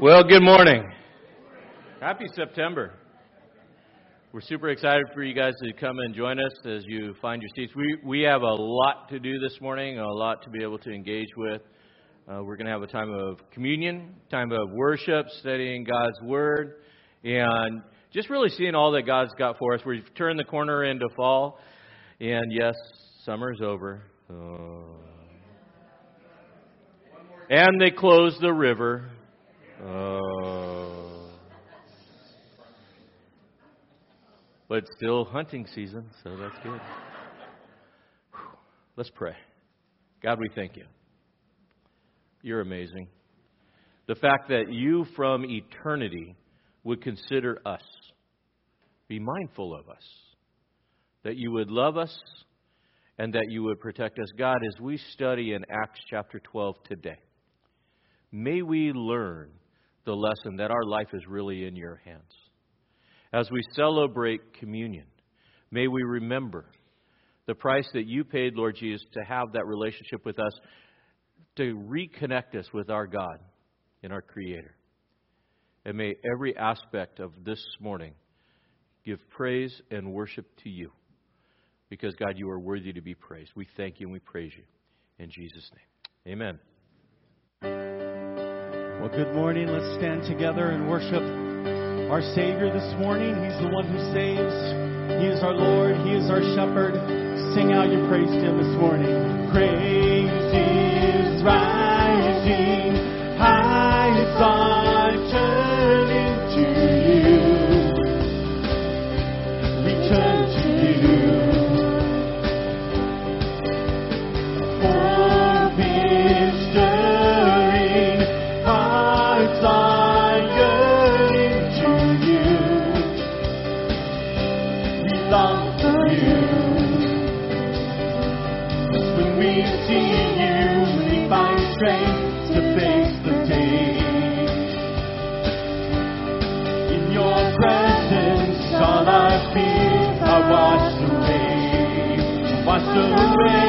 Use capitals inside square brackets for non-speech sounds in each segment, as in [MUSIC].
Well, good morning. Happy September. We're super excited for you guys to come and join us as you find your seats. We, we have a lot to do this morning, a lot to be able to engage with. Uh, we're going to have a time of communion, time of worship, studying God's Word, and just really seeing all that God's got for us. We've turned the corner into fall, and yes, summer's over. Oh. And they closed the river. Oh. But still hunting season, so that's good. Let's pray. God, we thank you. You're amazing. The fact that you from eternity would consider us, be mindful of us, that you would love us, and that you would protect us. God, as we study in Acts chapter 12 today, may we learn the lesson that our life is really in your hands. As we celebrate communion, may we remember the price that you paid, Lord Jesus, to have that relationship with us, to reconnect us with our God and our Creator. And may every aspect of this morning give praise and worship to you. Because, God, you are worthy to be praised. We thank you and we praise you. In Jesus' name. Amen. Well, good morning. Let's stand together and worship our Savior this morning. He's the one who saves. He is our Lord. He is our shepherd. Sing out your praise to Him this morning. Praise washed away, washed away.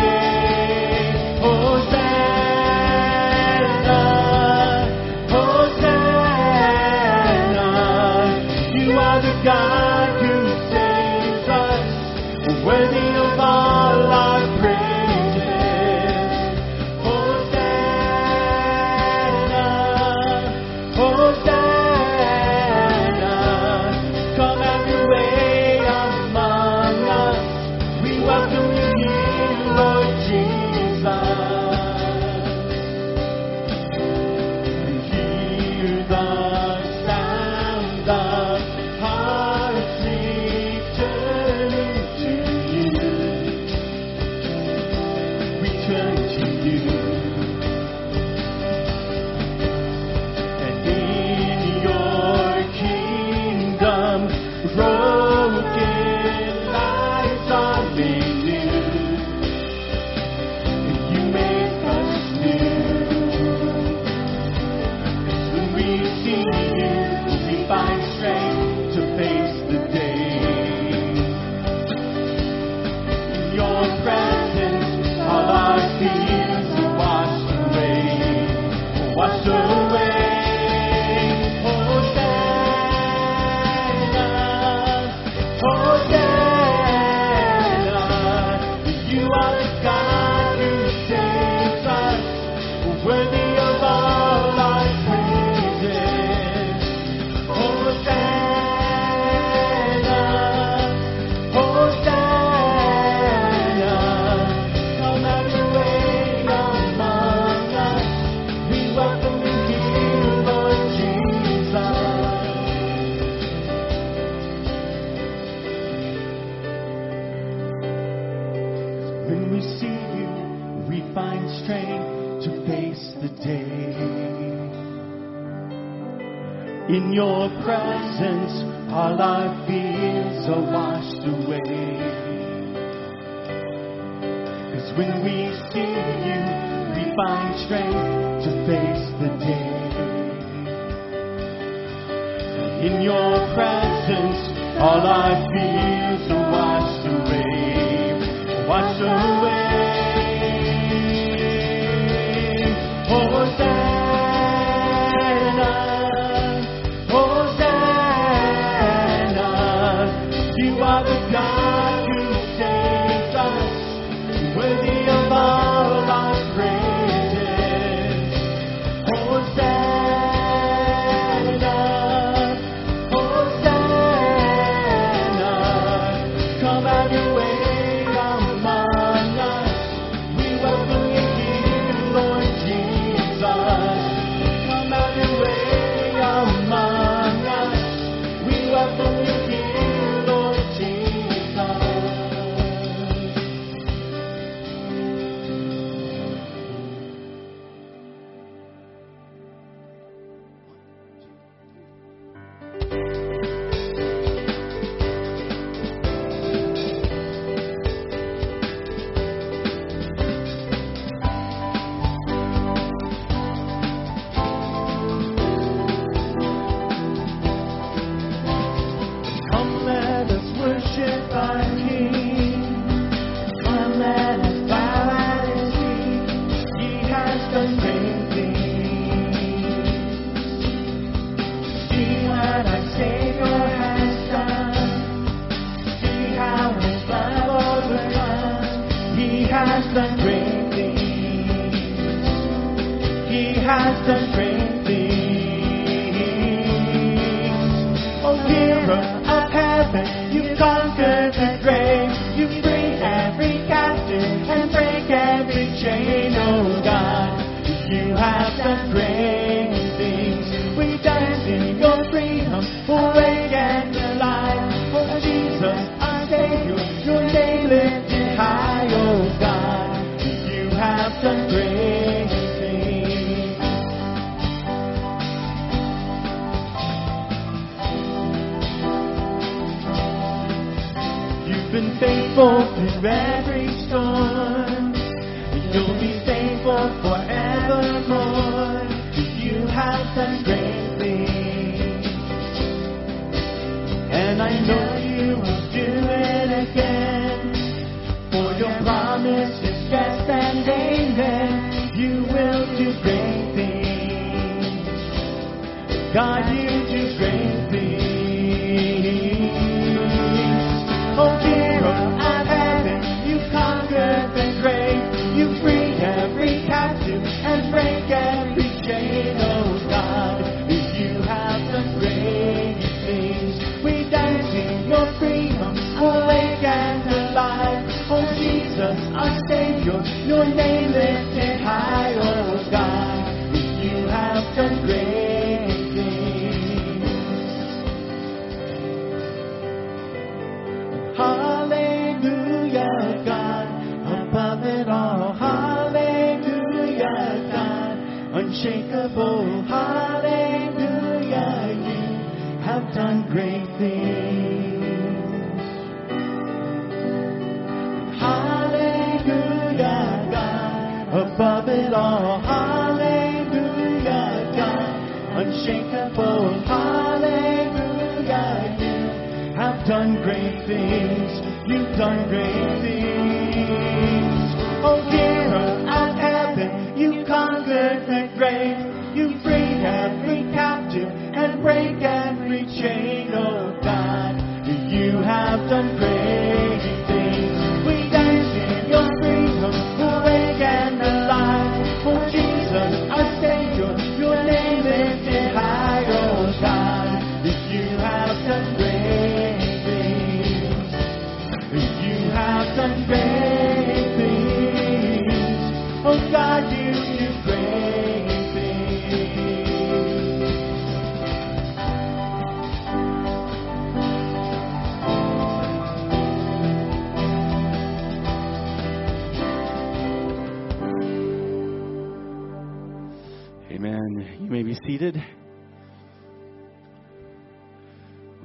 Your presence, our fears are washed away. Cause when we see you, we find strength to face the day. In your presence, all our fears are washed away, washed away. have done great things. You've been faithful through every storm, you'll be faithful do great things. God, you do great things. Oh, hero of heaven, you conquered the grave. You free every captive and break every chain. Oh, God, you have done great things. We dance in your freedom, awake and alive. Oh, Jesus, our Savior, your name lifted great things. You've done great things.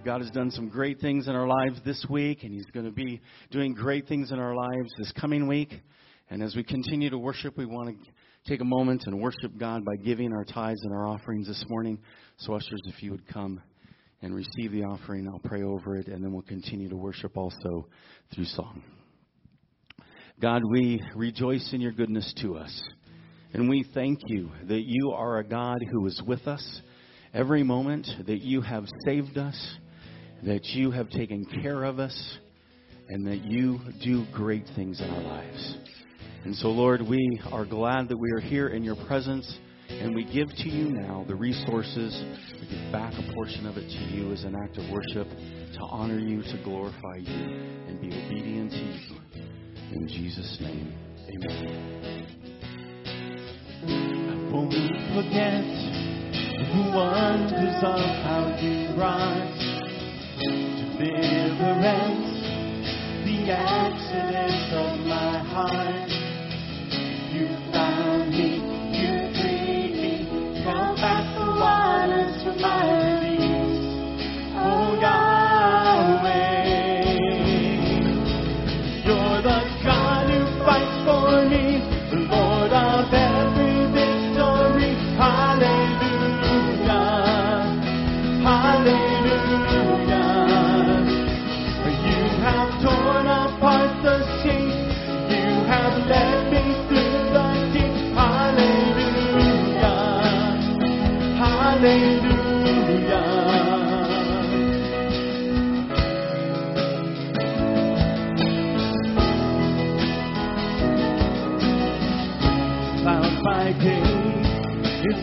God has done some great things in our lives this week, and He's going to be doing great things in our lives this coming week. And as we continue to worship, we want to take a moment and worship God by giving our tithes and our offerings this morning. So, ushers, if you would come and receive the offering, I'll pray over it, and then we'll continue to worship also through song. God, we rejoice in your goodness to us. And we thank you that you are a God who is with us every moment, that you have saved us, that you have taken care of us, and that you do great things in our lives. And so, Lord, we are glad that we are here in your presence, and we give to you now the resources. We give back a portion of it to you as an act of worship to honor you, to glorify you, and be obedient to you. In Jesus' name, amen. Won't forget the wonders of how you brought deliverance, the exodus of my heart. You found me,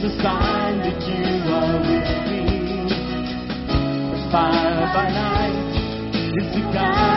a sign that you are with me. The fire by night is a guiding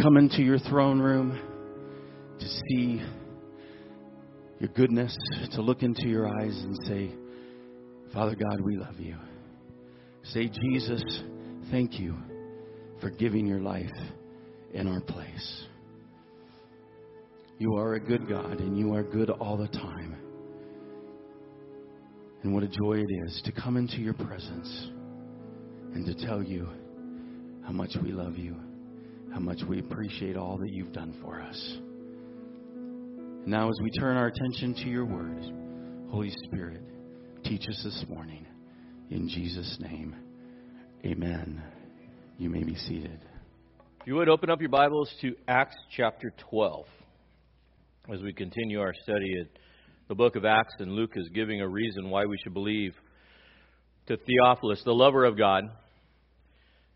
come into your throne room, to see your goodness, to look into your eyes and say, Father God, we love you. Say, Jesus, thank you for giving your life in our place. You are a good God, and you are good all the time. And what a joy it is to come into your presence and to tell you how much we love you, how much we appreciate all that you've done for us. Now, as we turn our attention to your word, Holy Spirit, teach us this morning. In Jesus' name, amen. You may be seated. If you would open up your Bibles to Acts chapter 12 as we continue our study at the book of Acts, and Luke is giving a reason why we should believe to Theophilus, the lover of God,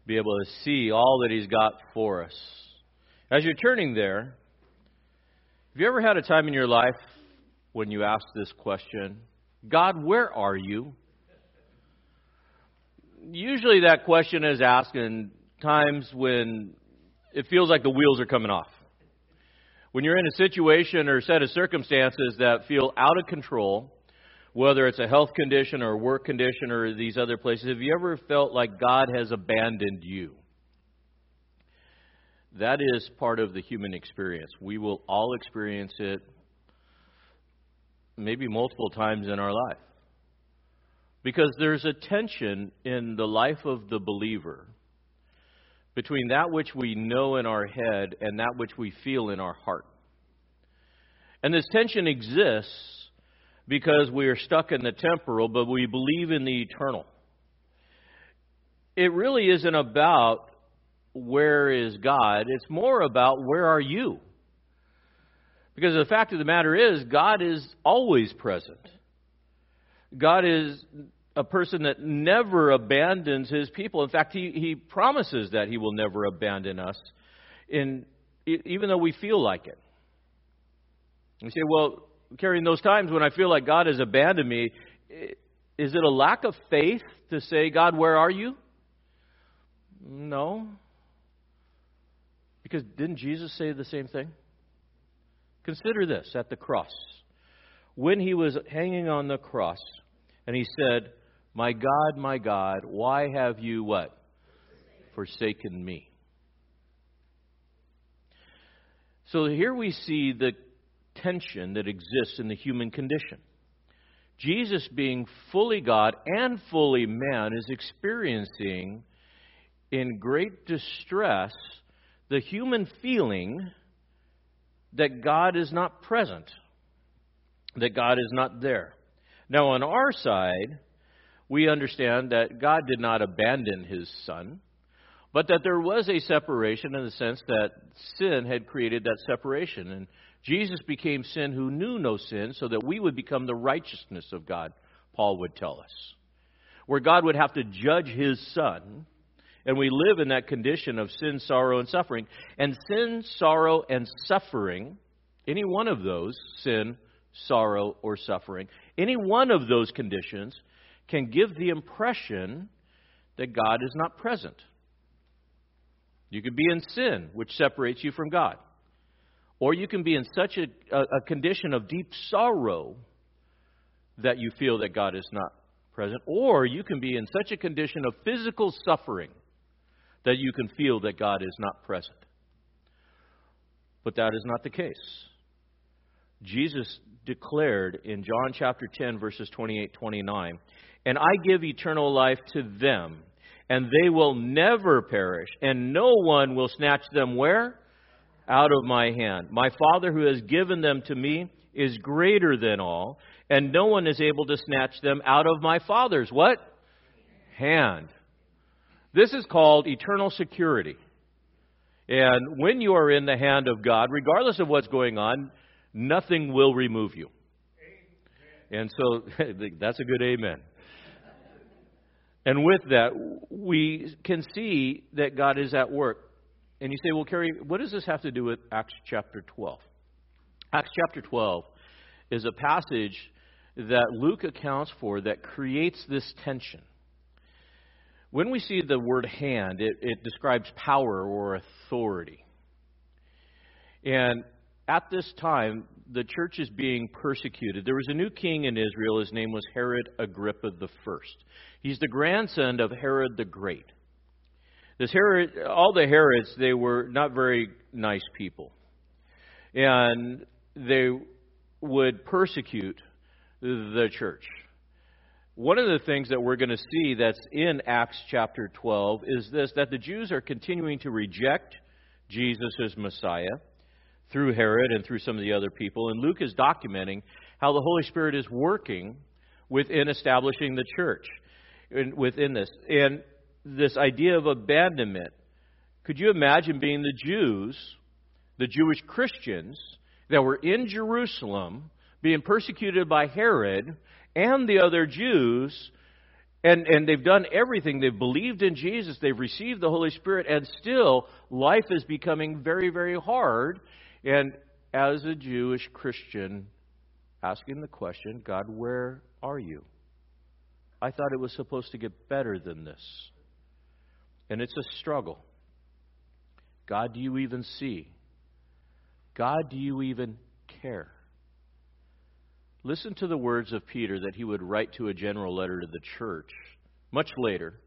be able to see all that he's got for us. As you're turning there, have you ever had a time in your life when you asked this question, God, where are you? Usually that question is asked in times when it feels like the wheels are coming off. When you're in a situation or set of circumstances that feel out of control, whether it's a health condition or a work condition or these other places, have you ever felt like God has abandoned you? That is part of the human experience. We will all experience it maybe multiple times in our life. Because there's a tension in the life of the believer between that which we know in our head and that which we feel in our heart. And this tension exists because we are stuck in the temporal, but we believe in the eternal. It really isn't about where is God, it's more about where are you. Because the fact of the matter is, God is always present. God is a person that never abandons his people. In fact, he, he promises that he will never abandon us, in, even though we feel like it. You say, well, carrying those times when I feel like God has abandoned me, is it a lack of faith to say, God, where are you? No. Because didn't Jesus say the same thing? Consider this at the cross. When he was hanging on the cross, and he said, My God, my God, why have you what? Forsaken me. So here we see the tension that exists in the human condition. Jesus, being fully God and fully man, is experiencing in great distress the human feeling that God is not present, that God is not there. Now, on our side, we understand that God did not abandon his son, but that there was a separation in the sense that sin had created that separation. And Jesus became sin who knew no sin so that we would become the righteousness of God, Paul would tell us. Where God would have to judge his son, and we live in that condition of sin, sorrow, and suffering. And sin, sorrow, and suffering, any one of those, sin, sorrow, or suffering, any one of those conditions can give the impression that God is not present. You could be in sin, which separates you from God. Or you can be in such a, a, condition of deep sorrow that you feel that God is not present. Or you can be in such a condition of physical suffering that you can feel that God is not present. But that is not the case. Jesus declared in John chapter 10, verses 28 29, And I give eternal life to them, and they will never perish, and no one will snatch them where? Out of my hand. My Father who has given them to me is greater than all, and no one is able to snatch them out of my Father's what? Hand. This is called eternal security. And when you are in the hand of God, regardless of what's going on, nothing will remove you. And so [LAUGHS] that's a good amen. And with that, we can see that God is at work. And you say, well, Kerry, what does this have to do with Acts chapter 12? Acts chapter 12 is a passage that Luke accounts for that creates this tension. When we see the word hand, it, it describes power or authority. And at this time, the church is being persecuted. There was a new king in Israel. His name was Herod Agrippa I. He's the grandson of Herod the Great. This Herod, all the Herods, they were not very nice people. And they would persecute the church. One of the things that we're going to see that's in Acts chapter 12 is this that the Jews are continuing to reject Jesus as Messiah through Herod and through some of the other people. And Luke is documenting how the Holy Spirit is working within establishing the church within this. And this idea of abandonment. Could you imagine being the Jews, the Jewish Christians that were in Jerusalem, being persecuted by Herod, and the other Jews, and, and they've done everything. They've believed in Jesus, they've received the Holy Spirit, and still life is becoming very, very hard. And as a Jewish Christian, asking the question, God, where are you? I thought it was supposed to get better than this. And it's a struggle. God, do you even see? God, do you even care? Listen to the words of Peter that he would write to a general letter to the church much later,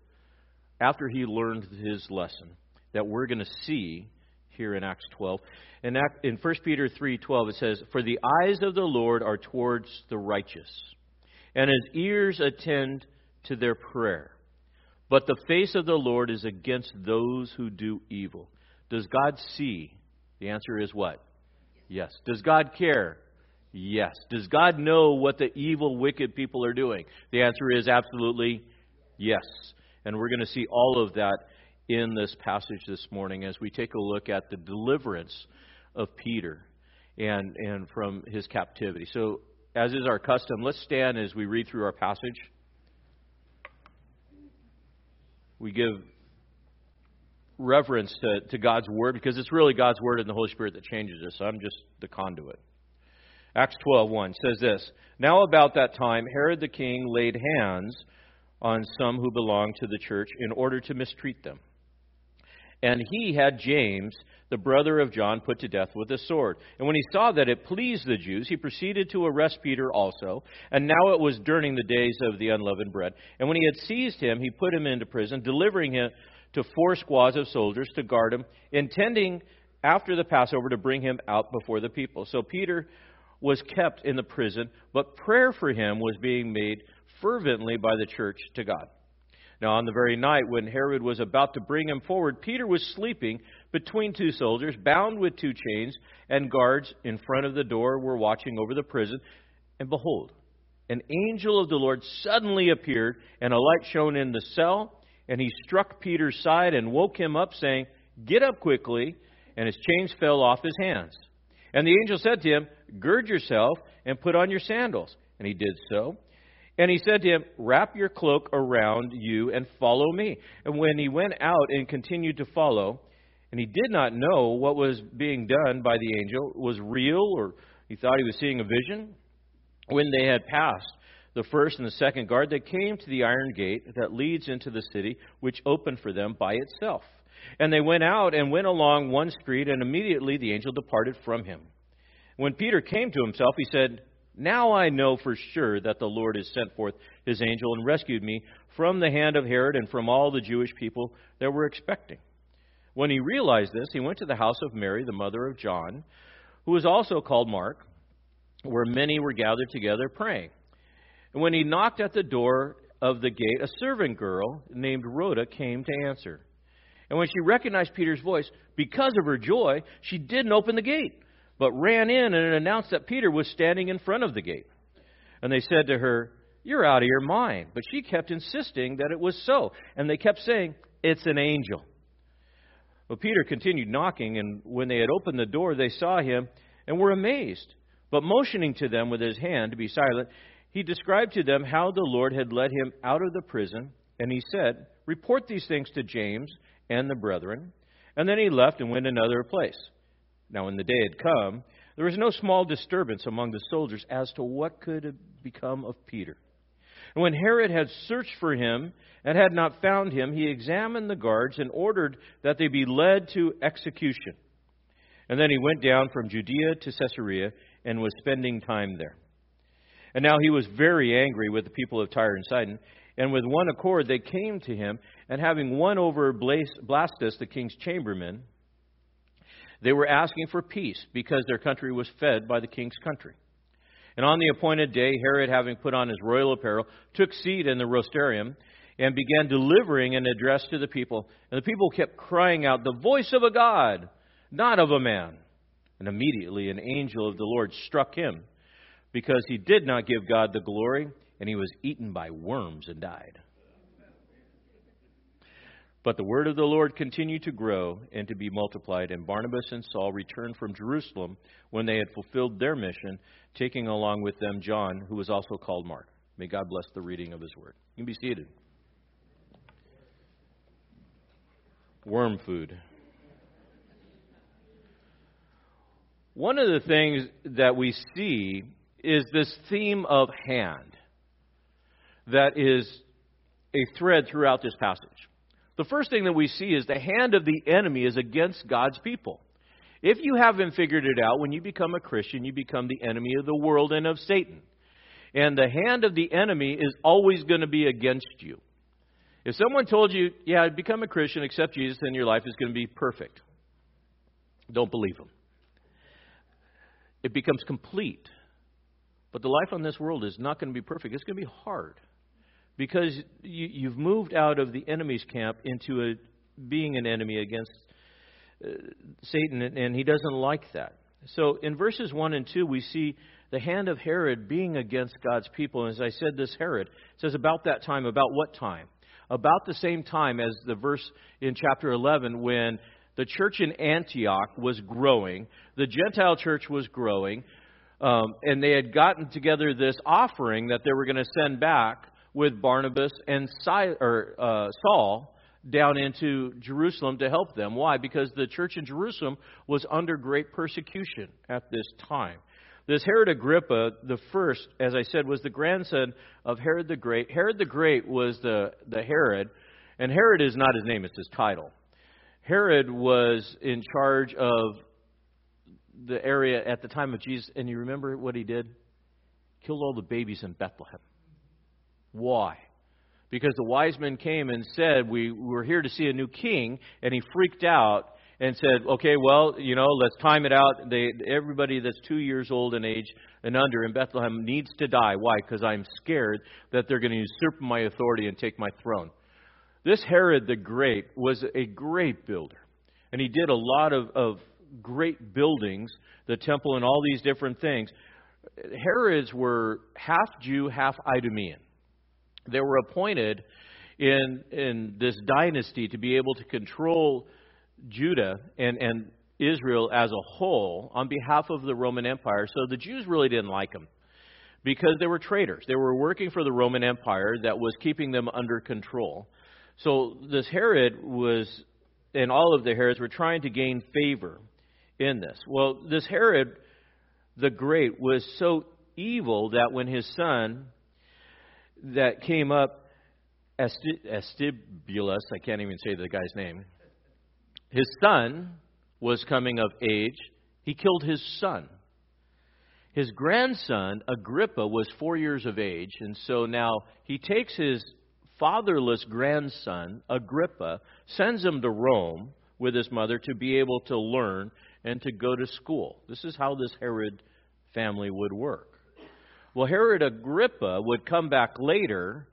after he learned his lesson, that we're going to see here in Acts 12. In, in 1 Peter 3:12 it says, "For the eyes of the Lord are towards the righteous, and his ears attend to their prayer. But the face of the Lord is against those who do evil." Does God see? The answer is what? Yes. Does God care? Yes. Does God know what the evil, wicked people are doing? The answer is absolutely yes. And we're going to see all of that in this passage this morning as we take a look at the deliverance of Peter and, and from his captivity. So, as is our custom, let's stand as we read through our passage. We give reverence to, to God's Word because it's really God's Word and the Holy Spirit that changes us. I'm just the conduit. Acts 12:1 says this, "Now about that time Herod the king laid hands on some who belonged to the church in order to mistreat them. And he had James, the brother of John, put to death with a sword. And when he saw that it pleased the Jews, he proceeded to arrest Peter also. And now it was during the days of the unleavened bread. And when he had seized him, he put him into prison, delivering him to four squads of soldiers to guard him, intending after the Passover to bring him out before the people. So Peter was kept in the prison, but prayer for him was being made fervently by the church to God. Now, on the very night when Herod was about to bring him forward, Peter was sleeping between two soldiers, bound with two chains, and guards in front of the door were watching over the prison. And behold, an angel of the Lord suddenly appeared, and a light shone in the cell, and he struck Peter's side and woke him up, saying, Get up quickly. And his chains fell off his hands. And the angel said to him, Gird yourself and put on your sandals. And he did so. And he said to him, Wrap your cloak around you and follow me. And when he went out and continued to follow, and he did not know what was being done by the angel was real or he thought he was seeing a vision, when they had passed the first and the second guard, they came to the iron gate that leads into the city, which opened for them by itself. And they went out and went along one street, and immediately the angel departed from him. When Peter came to himself, he said, now I know for sure that the Lord has sent forth his angel and rescued me from the hand of Herod and from all the Jewish people that were expecting. When he realized this, he went to the house of Mary, the mother of John, who was also called Mark, where many were gathered together praying. And when he knocked at the door of the gate, a servant girl named Rhoda came to answer. And when she recognized Peter's voice, because of her joy, she didn't open the gate but ran in and announced that Peter was standing in front of the gate. And they said to her, You're out of your mind. But she kept insisting that it was so. And they kept saying, It's an angel. Well, Peter continued knocking, and when they had opened the door, they saw him and were amazed. But motioning to them with his hand to be silent, he described to them how the Lord had led him out of the prison. And he said, Report these things to James and the brethren. And then he left and went another place. Now, when the day had come, there was no small disturbance among the soldiers as to what could have become of Peter. And when Herod had searched for him and had not found him, he examined the guards and ordered that they be led to execution. And then he went down from Judea to Caesarea and was spending time there. And now he was very angry with the people of Tyre and Sidon. And with one accord they came to him, and having won over Blastus, the king's chamberlain, they were asking for peace because their country was fed by the king's country. And on the appointed day, Herod, having put on his royal apparel, took seat in the rosterium and began delivering an address to the people. And the people kept crying out, The voice of a God, not of a man. And immediately an angel of the Lord struck him because he did not give God the glory, and he was eaten by worms and died. But the word of the Lord continued to grow and to be multiplied, and Barnabas and Saul returned from Jerusalem when they had fulfilled their mission, taking along with them John, who was also called Mark. May God bless the reading of his word. You can be seated. Worm food. One of the things that we see is this theme of hand that is a thread throughout this passage. The first thing that we see is the hand of the enemy is against God's people. If you haven't figured it out, when you become a Christian, you become the enemy of the world and of Satan. And the hand of the enemy is always going to be against you. If someone told you, yeah, become a Christian, accept Jesus, then your life is going to be perfect, don't believe them. It becomes complete. But the life on this world is not going to be perfect. It's going to be hard because you, you've moved out of the enemy's camp into a, being an enemy against uh, Satan, and he doesn't like that. So in verses 1 and 2, we see the hand of Herod being against God's people. And as I said, this Herod says about that time, about what time? About the same time as the verse in chapter 11 when the church in Antioch was growing, the Gentile church was growing, um, and they had gotten together this offering that they were going to send back with Barnabas and or, uh, Saul down into Jerusalem to help them. Why? Because the church in Jerusalem was under great persecution at this time. This Herod Agrippa, the first, as I said, was the grandson of Herod the Great. Herod the Great was the, the Herod, and Herod is not his name, it's his title. Herod was in charge of the area at the time of Jesus, and you remember what he did? Killed all the babies in Bethlehem. Why? Because the wise men came and said, We were here to see a new king, and he freaked out and said, Okay, well, you know, let's time it out. They, everybody that's two years old in age and under in Bethlehem needs to die. Why? Because I'm scared that they're going to usurp my authority and take my throne. This Herod the Great was a great builder, and he did a lot of, of great buildings, the temple and all these different things. Herods were half Jew, half Idumean. They were appointed in, in this dynasty to be able to control Judah and, and Israel as a whole on behalf of the Roman Empire. So the Jews really didn't like them because they were traitors. They were working for the Roman Empire that was keeping them under control. So this Herod was, and all of the Herods were trying to gain favor in this. Well, this Herod the Great was so evil that when his son that came up, Estibulus, I can't even say the guy's name, his son was coming of age, he killed his son. His grandson, Agrippa, was four years of age, and so now he takes his fatherless grandson, Agrippa, sends him to Rome with his mother to be able to learn and to go to school. This is how this Herod family would work. Well, Herod Agrippa would come back later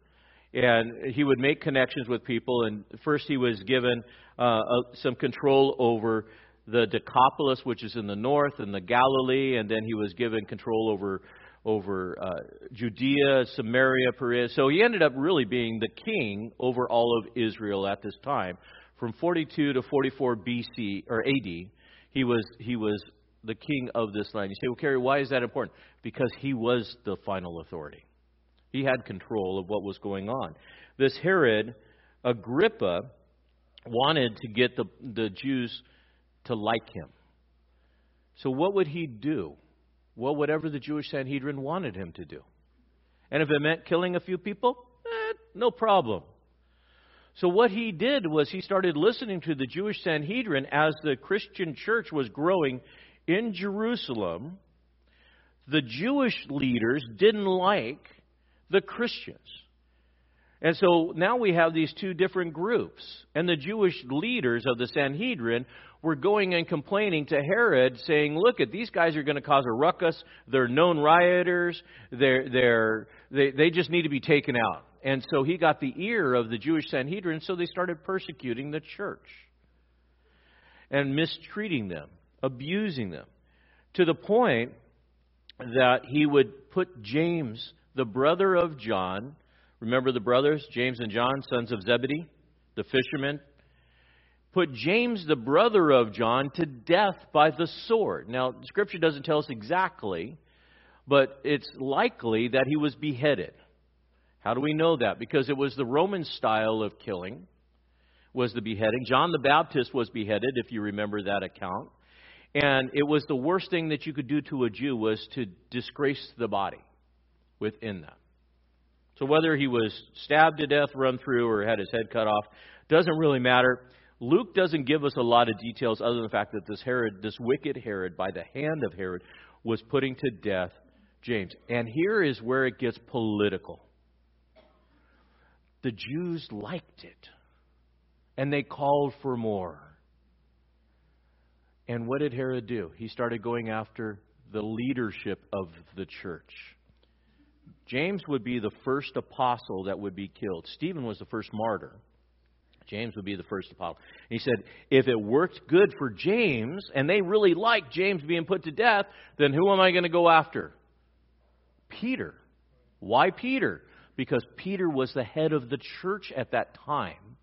and he would make connections with people. And first, he was given uh, some control over the Decapolis, which is in the north, and the Galilee, and then he was given control over over uh, Judea, Samaria, Perea. So he ended up really being the king over all of Israel at this time. From 42 to 44 BC or AD, he was he was the king of this land. You say, well, Kerry, why is that important? Because he was the final authority. He had control of what was going on. This Herod Agrippa wanted to get the, the Jews to like him. So, what would he do? Well, whatever the Jewish Sanhedrin wanted him to do. And if it meant killing a few people, eh, no problem. So, what he did was he started listening to the Jewish Sanhedrin as the Christian church was growing in Jerusalem. The Jewish leaders didn't like the Christians. And so now we have these two different groups. And the Jewish leaders of the Sanhedrin were going and complaining to Herod, saying, Look, at these guys are going to cause a ruckus. They're known rioters. They're, they're, they, they just need to be taken out. And so he got the ear of the Jewish Sanhedrin, so they started persecuting the church and mistreating them, abusing them, to the point that he would put James the brother of John. Remember the brothers, James and John, sons of Zebedee, the fishermen? Put James, the brother of John, to death by the sword. Now, Scripture doesn't tell us exactly, but it's likely that he was beheaded. How do we know that? Because it was the Roman style of killing, was the beheading. John the Baptist was beheaded, if you remember that account. And it was the worst thing that you could do to a Jew was to disgrace the body within them. So whether he was stabbed to death, run through, or had his head cut off, doesn't really matter. Luke doesn't give us a lot of details other than the fact that this Herod, this wicked Herod, by the hand of Herod, was putting to death James. And here is where it gets political. The Jews liked it, and they called for more. And what did Herod do? He started going after the leadership of the church. James would be the first apostle that would be killed. Stephen was the first martyr. James would be the first apostle. he said, if it worked good for James, and they really liked James being put to death, then who am I going to go after? Peter. Why Peter? Because Peter was the head of the church at that time.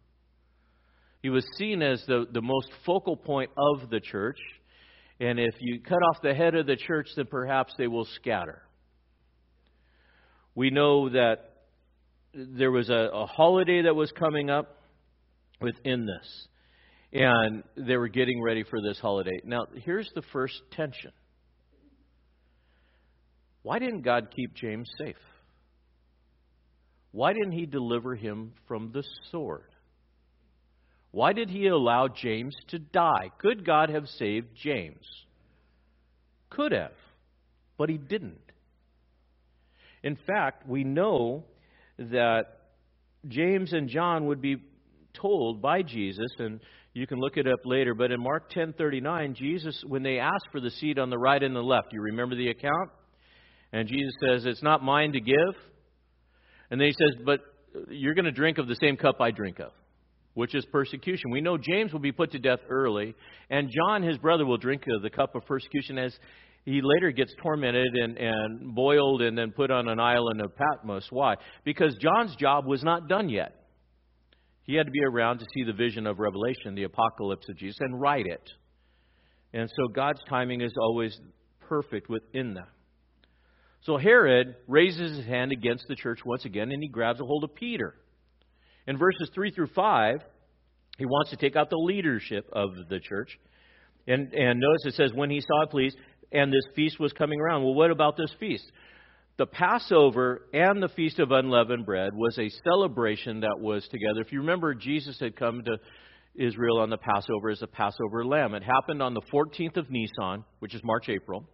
He was seen as the, the most focal point of the church. And if you cut off the head of the church, then perhaps they will scatter we know that there was a, a holiday that was coming up within this. And they were getting ready for this holiday. Now, here's the first tension. Why didn't God keep James safe? Why didn't he deliver him from the sword? Why did he allow James to die? Could God have saved James? Could have, but he didn't. In fact, we know that James and John would be told by Jesus, and you can look it up later, but in Mark 10:39, Jesus, when they asked for the seat on the right and the left, you remember the account? And Jesus says, It's not mine to give. And then he says, But you're going to drink of the same cup I drink of, which is persecution. We know James will be put to death early, and John, his brother, will drink of the cup of persecution as he later gets tormented and, and boiled and then put on an island of Patmos. Why? Because John's job was not done yet. He had to be around to see the vision of Revelation, the apocalypse of Jesus, and write it. And so God's timing is always perfect within that. So Herod raises his hand against the church once again, and he grabs a hold of Peter. In verses 3 through 5, he wants to take out the leadership of the church. And, and notice it says, when he saw it pleased, and this feast was coming around. Well, what about this feast? The Passover and the Feast of Unleavened Bread was a celebration that was together. If you remember, Jesus had come to Israel on the Passover as a Passover lamb. It happened on the 14th of Nisan, which is March, April.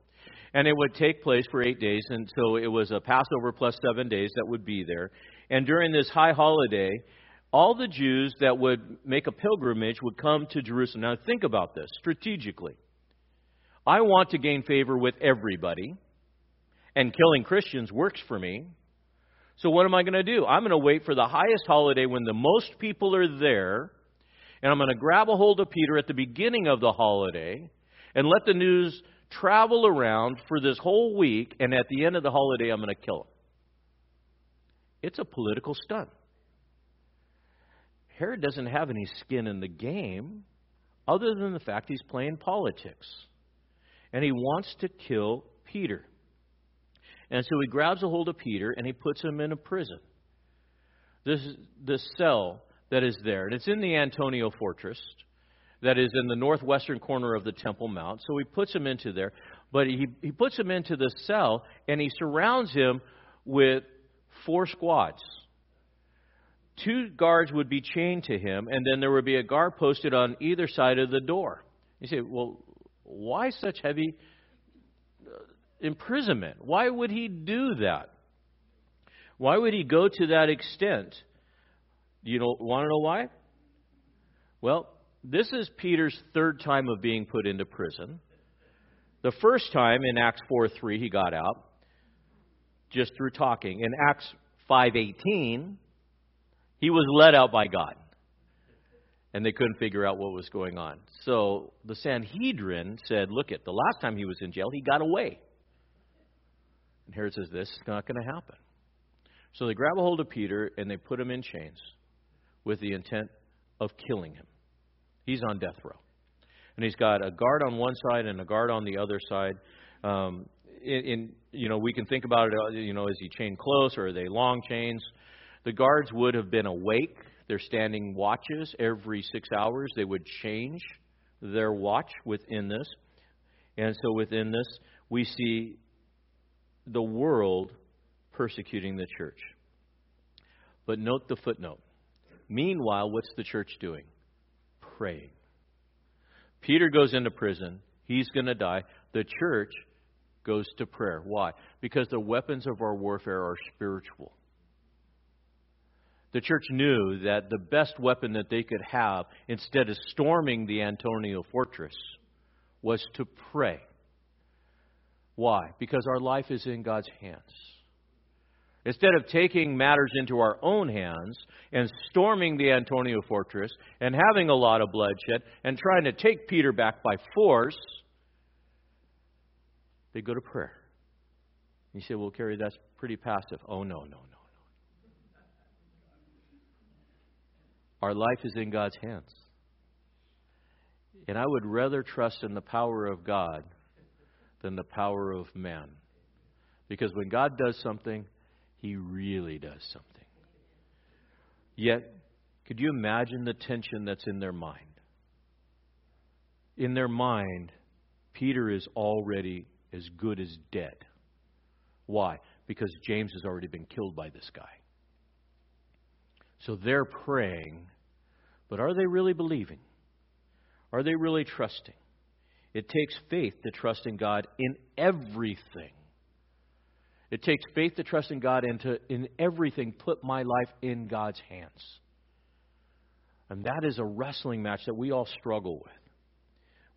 And it would take place for eight days, and so it was a Passover plus seven days that would be there. And during this high holiday, all the Jews that would make a pilgrimage would come to Jerusalem. Now, think about this strategically. I want to gain favor with everybody, and killing Christians works for me. So, what am I going to do? I'm going to wait for the highest holiday when the most people are there, and I'm going to grab a hold of Peter at the beginning of the holiday and let the news travel around for this whole week, and at the end of the holiday, I'm going to kill him. It's a political stunt. Herod doesn't have any skin in the game other than the fact he's playing politics. And he wants to kill Peter. And so he grabs a hold of Peter and he puts him in a prison. This, this cell that is there, and it's in the Antonia fortress that is in the northwestern corner of the Temple Mount. So he puts him into there, but he, he puts him into the cell and he surrounds him with four squads. Two guards would be chained to him, and then there would be a guard posted on either side of the door. You say, well, why such heavy uh, imprisonment? Why would he do that? Why would he go to that extent? You know, want to know why? Well, this is Peter's third time of being put into prison. The first time in Acts 4:3 he got out just through talking. In Acts 5:18 he was led out by God. And they couldn't figure out what was going on. So the Sanhedrin said, "Look at the last time he was in jail, he got away." And Herod says, "This is not going to happen." So they grab a hold of Peter and they put him in chains with the intent of killing him. He's on death row. And he's got a guard on one side and a guard on the other side. Um, in, in, you know, we can think about it, uh, you know, is he chained close or are they long chains? The guards would have been awake. They're standing watches every six hours. They would change their watch within this. And so within this, we see the world persecuting the church. But note the footnote. Meanwhile, what's the church doing? praying. Peter goes into prison. He's going to die. The church goes to prayer. Why? Because the weapons of our warfare are spiritual. The church knew that the best weapon that they could have, instead of storming the Antonia fortress, was to pray. Why? Because our life is in God's hands. Instead of taking matters into our own hands and storming the Antonia fortress and having a lot of bloodshed and trying to take Peter back by force, they go to prayer. You say, well, Kerry, that's pretty passive. Oh, no, no, no, no. Our life is in God's hands. And I would rather trust in the power of God than the power of man. Because when God does something, he really does something. Yet, could you imagine the tension that's in their mind? In their mind, Peter is already as good as dead. Why? Because James has already been killed by this guy. So they're praying But are they really believing? Are they really trusting? It takes faith to trust in God in everything. It takes faith to trust in God and to, in everything, put my life in God's hands. And that is a wrestling match that we all struggle with.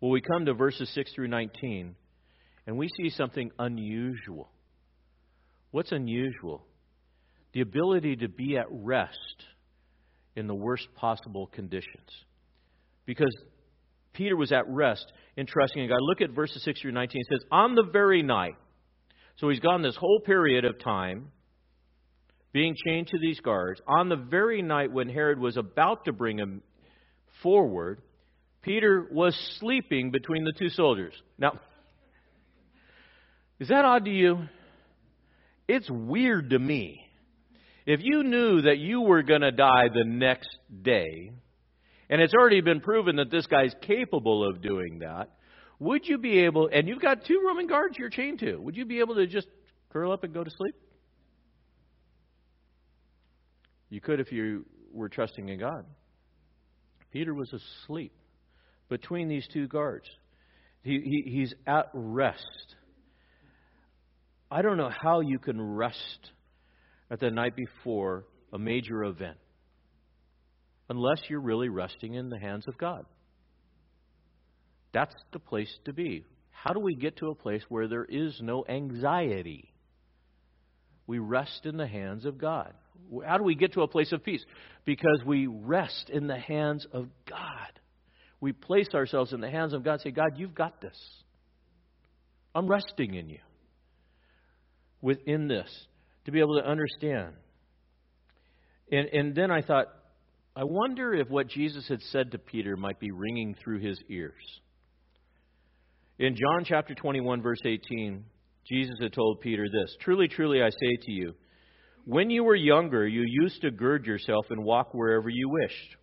Well, we come to verses 6 through 19, and we see something unusual. What's unusual? The ability to be at rest in the worst possible conditions. Because Peter was at rest in trusting in God. Look at verses 6 through 19. It says, On the very night, so he's gone this whole period of time being chained to these guards. On the very night when Herod was about to bring him forward, Peter was sleeping between the two soldiers. Now, is that odd to you? It's weird to me. If you knew that you were going to die the next day, and it's already been proven that this guy's capable of doing that, would you be able, and you've got two Roman guards you're chained to, would you be able to just curl up and go to sleep? You could if you were trusting in God. Peter was asleep between these two guards. He, he, he's at rest. I don't know how you can rest at the night before a major event unless you're really resting in the hands of God. That's the place to be. How do we get to a place where there is no anxiety? We rest in the hands of God. How do we get to a place of peace? Because we rest in the hands of God. We place ourselves in the hands of God. Say, God, you've got this. I'm resting in you. Within this, to be able to understand. And, and then I thought, I wonder if what Jesus had said to Peter might be ringing through his ears. In John chapter 21, verse 18, Jesus had told Peter this Truly, truly, I say to you, when you were younger, you used to gird yourself and walk wherever you wished.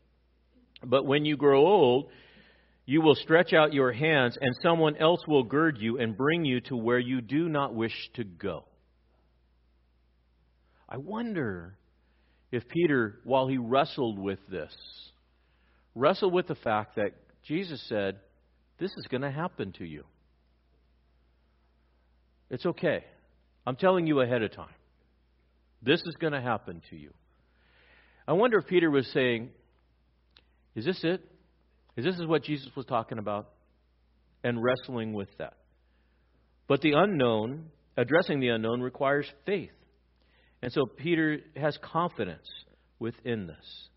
But when you grow old, you will stretch out your hands, and someone else will gird you and bring you to where you do not wish to go. I wonder if Peter, while he wrestled with this, wrestled with the fact that Jesus said, this is going to happen to you. It's okay. I'm telling you ahead of time. This is going to happen to you. I wonder if Peter was saying, Is this it? Is this is what Jesus was talking about? And wrestling with that. But the unknown, addressing the unknown, requires faith. And so Peter has confidence within this.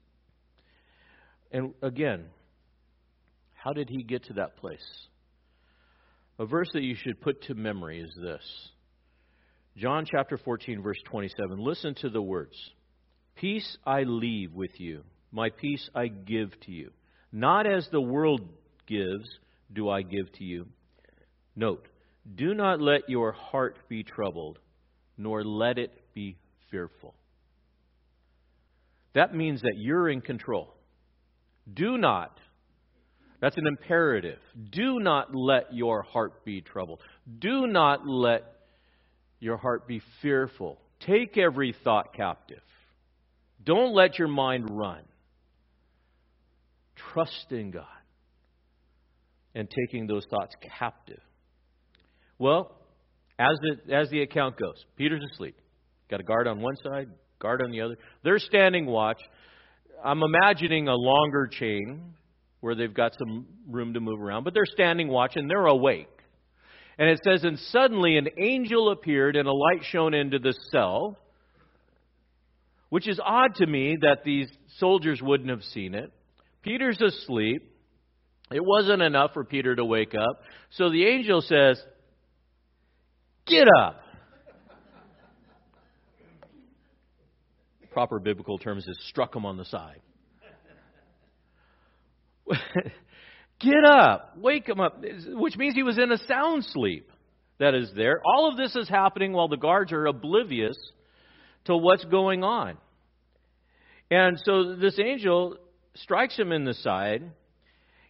And again, how did he get to that place? A verse that you should put to memory is this John chapter 14, verse 27. Listen to the words Peace I leave with you, my peace I give to you. Not as the world gives, do I give to you. Note, do not let your heart be troubled, nor let it be fearful. That means that you're in control. Do not that's an imperative. Do not let your heart be troubled. Do not let your heart be fearful. Take every thought captive. Don't let your mind run. Trust in God and taking those thoughts captive. Well, as the, as the account goes, Peter's asleep. Got a guard on one side, guard on the other. They're standing watch. I'm imagining a longer chain where they've got some room to move around, but they're standing watch and they're awake. And it says, And suddenly an angel appeared and a light shone into the cell, which is odd to me that these soldiers wouldn't have seen it. Peter's asleep. It wasn't enough for Peter to wake up. So the angel says, Get up. Proper biblical terms is struck him on the side. [LAUGHS] Get up, wake him up, which means he was in a sound sleep that is there. All of this is happening while the guards are oblivious to what's going on. And so this angel strikes him in the side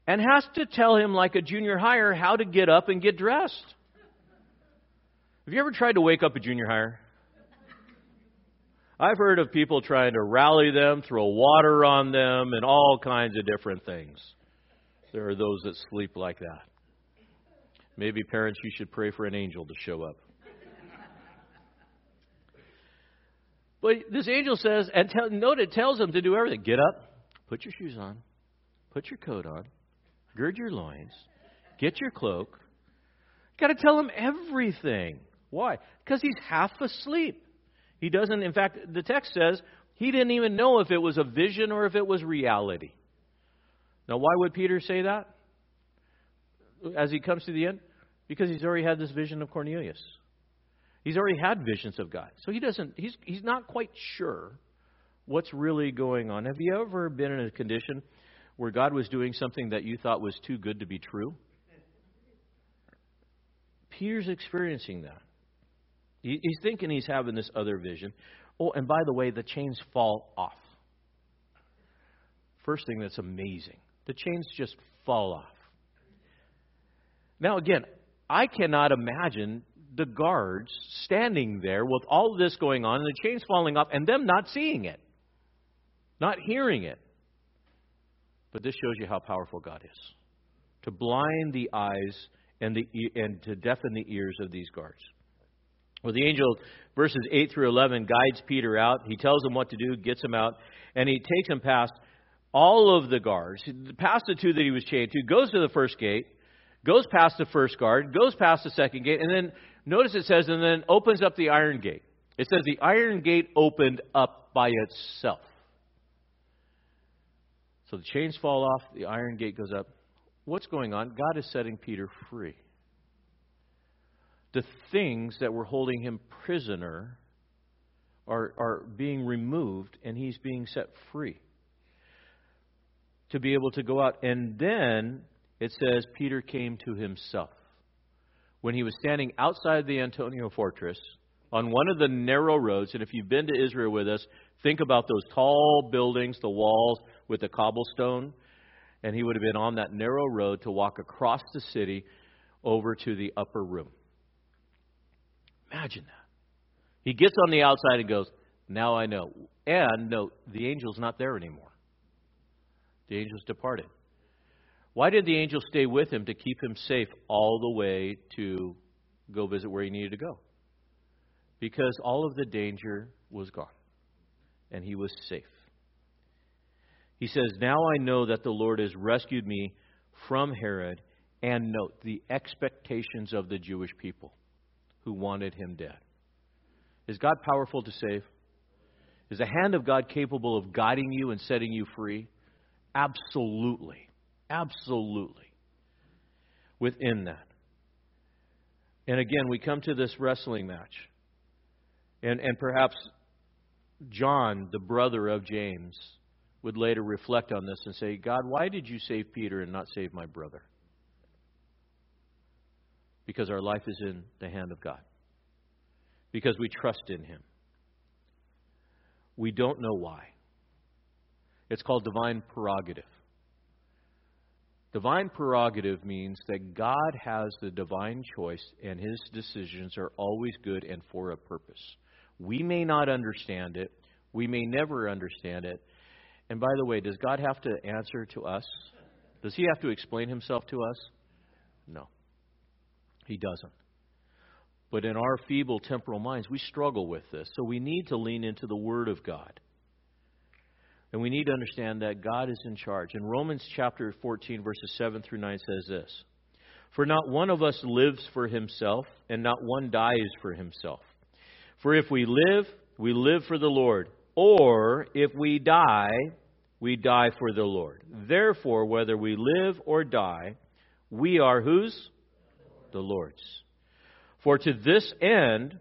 and has to tell him, like a junior higher, how to get up and get dressed. Have you ever tried to wake up a junior higher? I've heard of people trying to rally them, throw water on them, and all kinds of different things. There are those that sleep like that. Maybe, parents, you should pray for an angel to show up. But this angel says, and tell, note it tells them to do everything. Get up, put your shoes on, put your coat on, gird your loins, get your cloak. Got to tell him everything. Why? Because he's half asleep. He doesn't, in fact, the text says he didn't even know if it was a vision or if it was reality. Now, why would Peter say that as he comes to the end? Because he's already had this vision of Cornelius. He's already had visions of God. So he doesn't, he's, he's not quite sure what's really going on. Have you ever been in a condition where God was doing something that you thought was too good to be true? Peter's experiencing that. He, he's thinking he's having this other vision. Oh, and by the way, the chains fall off. First thing that's amazing the chains just fall off. Now, again, I cannot imagine the guards standing there with all this going on and the chains falling off and them not seeing it, not hearing it. But this shows you how powerful God is to blind the eyes and, the, and to deafen the ears of these guards. Well, the angel, verses 8 through 11, guides Peter out. He tells him what to do, gets him out, and he takes him past all of the guards, past the two that he was chained to, goes to the first gate, goes past the first guard, goes past the second gate, and then notice it says, and then opens up the iron gate. It says the iron gate opened up by itself. So the chains fall off, the iron gate goes up. What's going on? God is setting Peter free. The things that were holding him prisoner are, are being removed, and he's being set free to be able to go out. And then it says Peter came to himself. When he was standing outside the Antonia fortress on one of the narrow roads, and if you've been to Israel with us, think about those tall buildings, the walls with the cobblestone. And he would have been on that narrow road to walk across the city over to the upper room. Imagine that. He gets on the outside and goes, Now I know. And note, the angel's not there anymore. The angels departed. Why did the angel stay with him to keep him safe all the way to go visit where he needed to go? Because all of the danger was gone and he was safe. He says, Now I know that the Lord has rescued me from Herod, and note the expectations of the Jewish people who wanted him dead. Is God powerful to save? Is the hand of God capable of guiding you and setting you free? Absolutely. Absolutely. Within that. And again, we come to this wrestling match. And, and perhaps John, the brother of James, would later reflect on this and say, God, why did you save Peter and not save my brother? Because our life is in the hand of God. Because we trust in Him. We don't know why. It's called divine prerogative. Divine prerogative means that God has the divine choice and his decisions are always good and for a purpose. We may not understand it, we may never understand it. And by the way, does God have to answer to us? Does he have to explain himself to us? No. He doesn't. But in our feeble temporal minds, we struggle with this. So we need to lean into the Word of God. And we need to understand that God is in charge. In Romans chapter 14, verses 7 through 9 says this For not one of us lives for himself, and not one dies for himself. For if we live, we live for the Lord. Or if we die, we die for the Lord. Therefore, whether we live or die, we are whose? The Lord's. For to this end,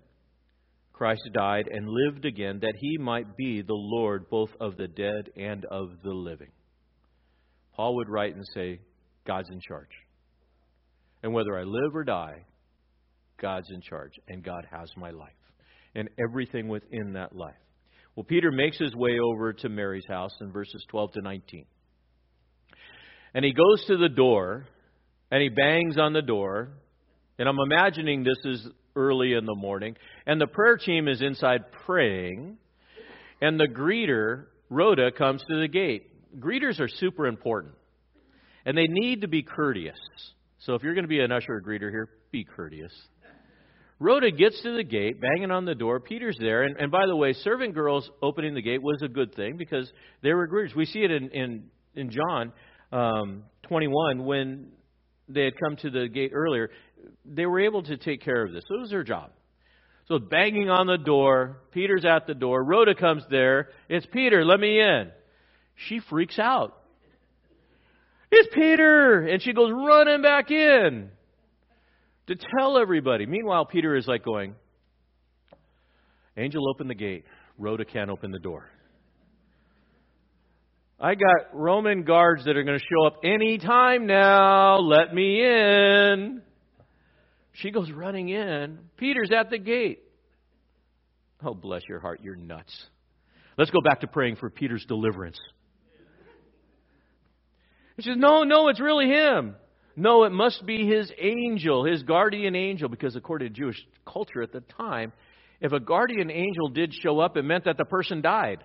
Christ died and lived again that he might be the Lord both of the dead and of the living. Paul would write and say, God's in charge. And whether I live or die, God's in charge, and God has my life and everything within that life. Well, Peter makes his way over to Mary's house in verses 12 to 19. And he goes to the door and he bangs on the door. And I'm imagining this is early in the morning, and the prayer team is inside praying. and the greeter, Rhoda, comes to the gate. Greeters are super important, and they need to be courteous. So if you're going to be an usher or greeter here, be courteous. Rhoda gets to the gate, banging on the door. Peter's there. And, and by the way, servant girls opening the gate was a good thing because they were greeters. We see it in, in, in John um, 21 when they had come to the gate earlier. They were able to take care of this. It was their job. So banging on the door. Peter's at the door. Rhoda comes there. It's Peter. Let me in. She freaks out. It's Peter! And she goes running back in to tell everybody. Meanwhile, Peter is like going, Angel, open the gate. Rhoda can't open the door. I got Roman guards that are going to show up any time now. Let me in. She goes running in. Peter's at the gate. Oh, bless your heart. You're nuts. Let's go back to praying for Peter's deliverance. She says, No, no, it's really him. No, it must be his angel, his guardian angel, because according to Jewish culture at the time, if a guardian angel did show up, it meant that the person died.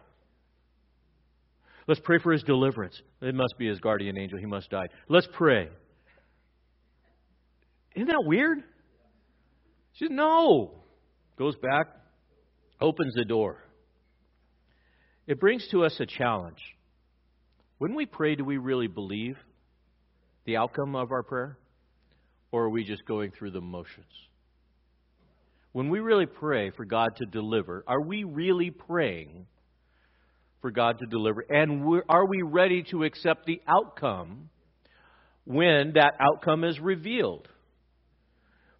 Let's pray for his deliverance. It must be his guardian angel. He must die. Let's pray. Isn't that weird? She says, No. Goes back, opens the door. It brings to us a challenge. When we pray, do we really believe the outcome of our prayer? Or are we just going through the motions? When we really pray for God to deliver, are we really praying for God to deliver? And are we ready to accept the outcome when that outcome is revealed?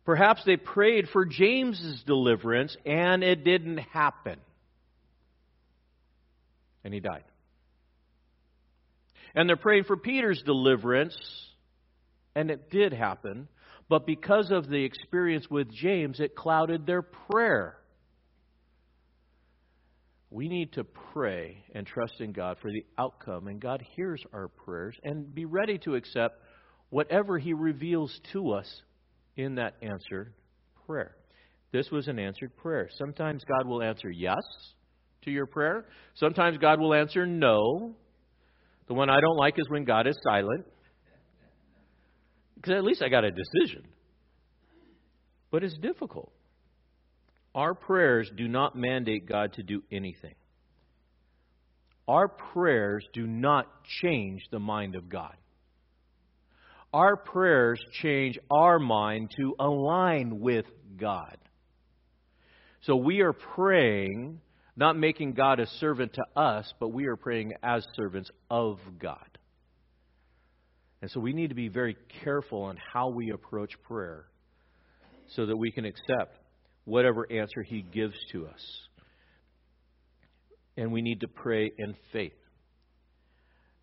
Perhaps they prayed for James's deliverance and it didn't happen. And he died. And they're praying for Peter's deliverance and it did happen. But because of the experience with James, it clouded their prayer. We need to pray and trust in God for the outcome, and God hears our prayers, and be ready to accept whatever He reveals to us in that answered prayer. This was an answered prayer. Sometimes God will answer yes to your prayer, sometimes God will answer no. The one I don't like is when God is silent. Because at least I got a decision. But it's difficult. Our prayers do not mandate God to do anything. Our prayers do not change the mind of God. Our prayers change our mind to align with God. So we are praying, not making God a servant to us, but we are praying as servants of God. And so we need to be very careful on how we approach prayer so that we can accept whatever answer He gives to us. And we need to pray in faith,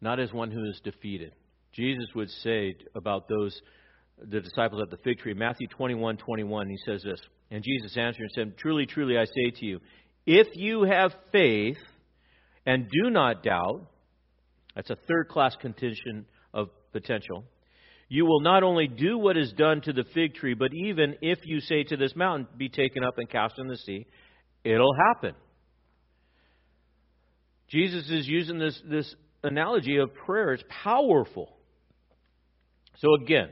not as one who is defeated. Jesus would say about those, the disciples at the fig tree, Matthew 21 21, he says this. And Jesus answered and said, Truly, truly, I say to you, if you have faith and do not doubt, that's a third class condition of potential. You will not only do what is done to the fig tree, but even if you say to this mountain, be taken up and cast in the sea, it'll happen. Jesus is using this, this analogy of prayer. It's powerful. So again,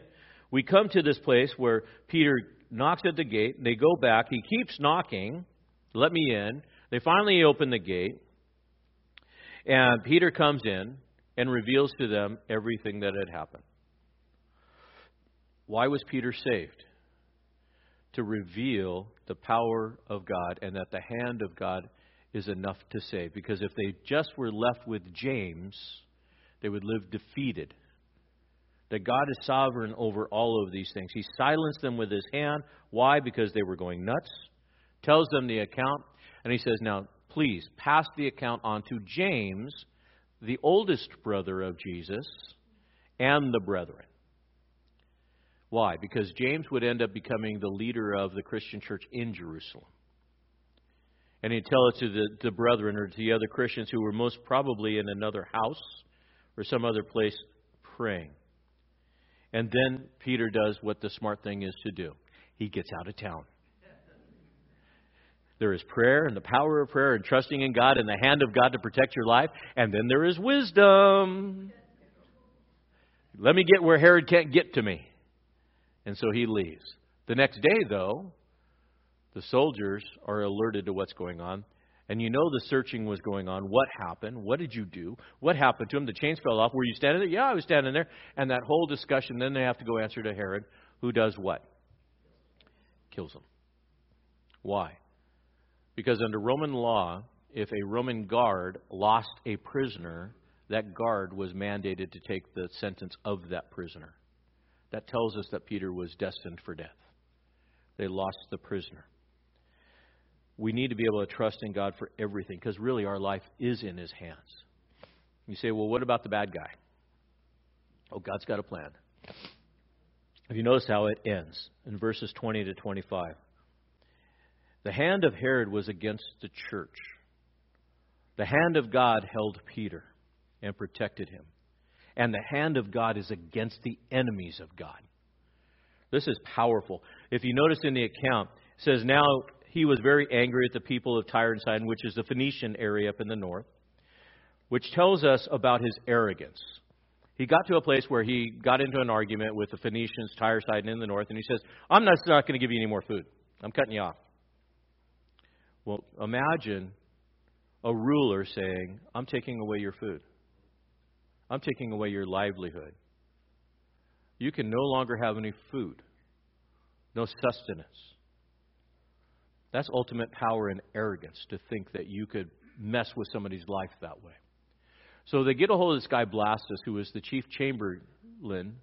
we come to this place where Peter knocks at the gate. They go back. He keeps knocking. Let me in. They finally open the gate. And Peter comes in and reveals to them everything that had happened. Why was Peter saved? To reveal the power of God and that the hand of God is enough to save. Because if they just were left with James, they would live defeated. That God is sovereign over all of these things. He silenced them with his hand. Why? Because they were going nuts. Tells them the account, and he says, Now, please pass the account on to James the oldest brother of Jesus, and the brethren. Why? Because James would end up becoming the leader of the Christian church in Jerusalem. And he'd tell it to the, the brethren or to the other Christians who were most probably in another house or some other place praying. And then Peter does what the smart thing is to do he gets out of town. There is prayer and the power of prayer and trusting in God and the hand of God to protect your life. And then there is wisdom. Let me get where Herod can't get to me. And so he leaves. The next day, though, the soldiers are alerted to what's going on. And you know the searching was going on. What happened? What did you do? What happened to him? The chains fell off. Were you standing there? Yeah, I was standing there. And that whole discussion, then they have to go answer to Herod, who does what? Kills him. Why? Because under Roman law, if a Roman guard lost a prisoner, that guard was mandated to take the sentence of that prisoner. That tells us that Peter was destined for death. They lost the prisoner we need to be able to trust in God for everything because really our life is in His hands. You say, well, what about the bad guy? Oh, God's got a plan. If you notice how it ends in verses 20 to 25, the hand of Herod was against the church. The hand of God held Peter and protected him. And the hand of God is against the enemies of God. This is powerful. If you notice in the account, it says, Now he was very angry at the people of Tyre and Sidon, which is the Phoenician area up in the north, which tells us about his arrogance. He got to a place where he got into an argument with the Phoenicians, Tyre, and Sidon in the north, and he says, I'm not, not going to give you any more food. I'm cutting you off. Well, imagine a ruler saying, I'm taking away your food. I'm taking away your livelihood. You can no longer have any food, no sustenance. That's ultimate power and arrogance to think that you could mess with somebody's life that way. So they get a hold of this guy Blastus, who was the chief chamberlain,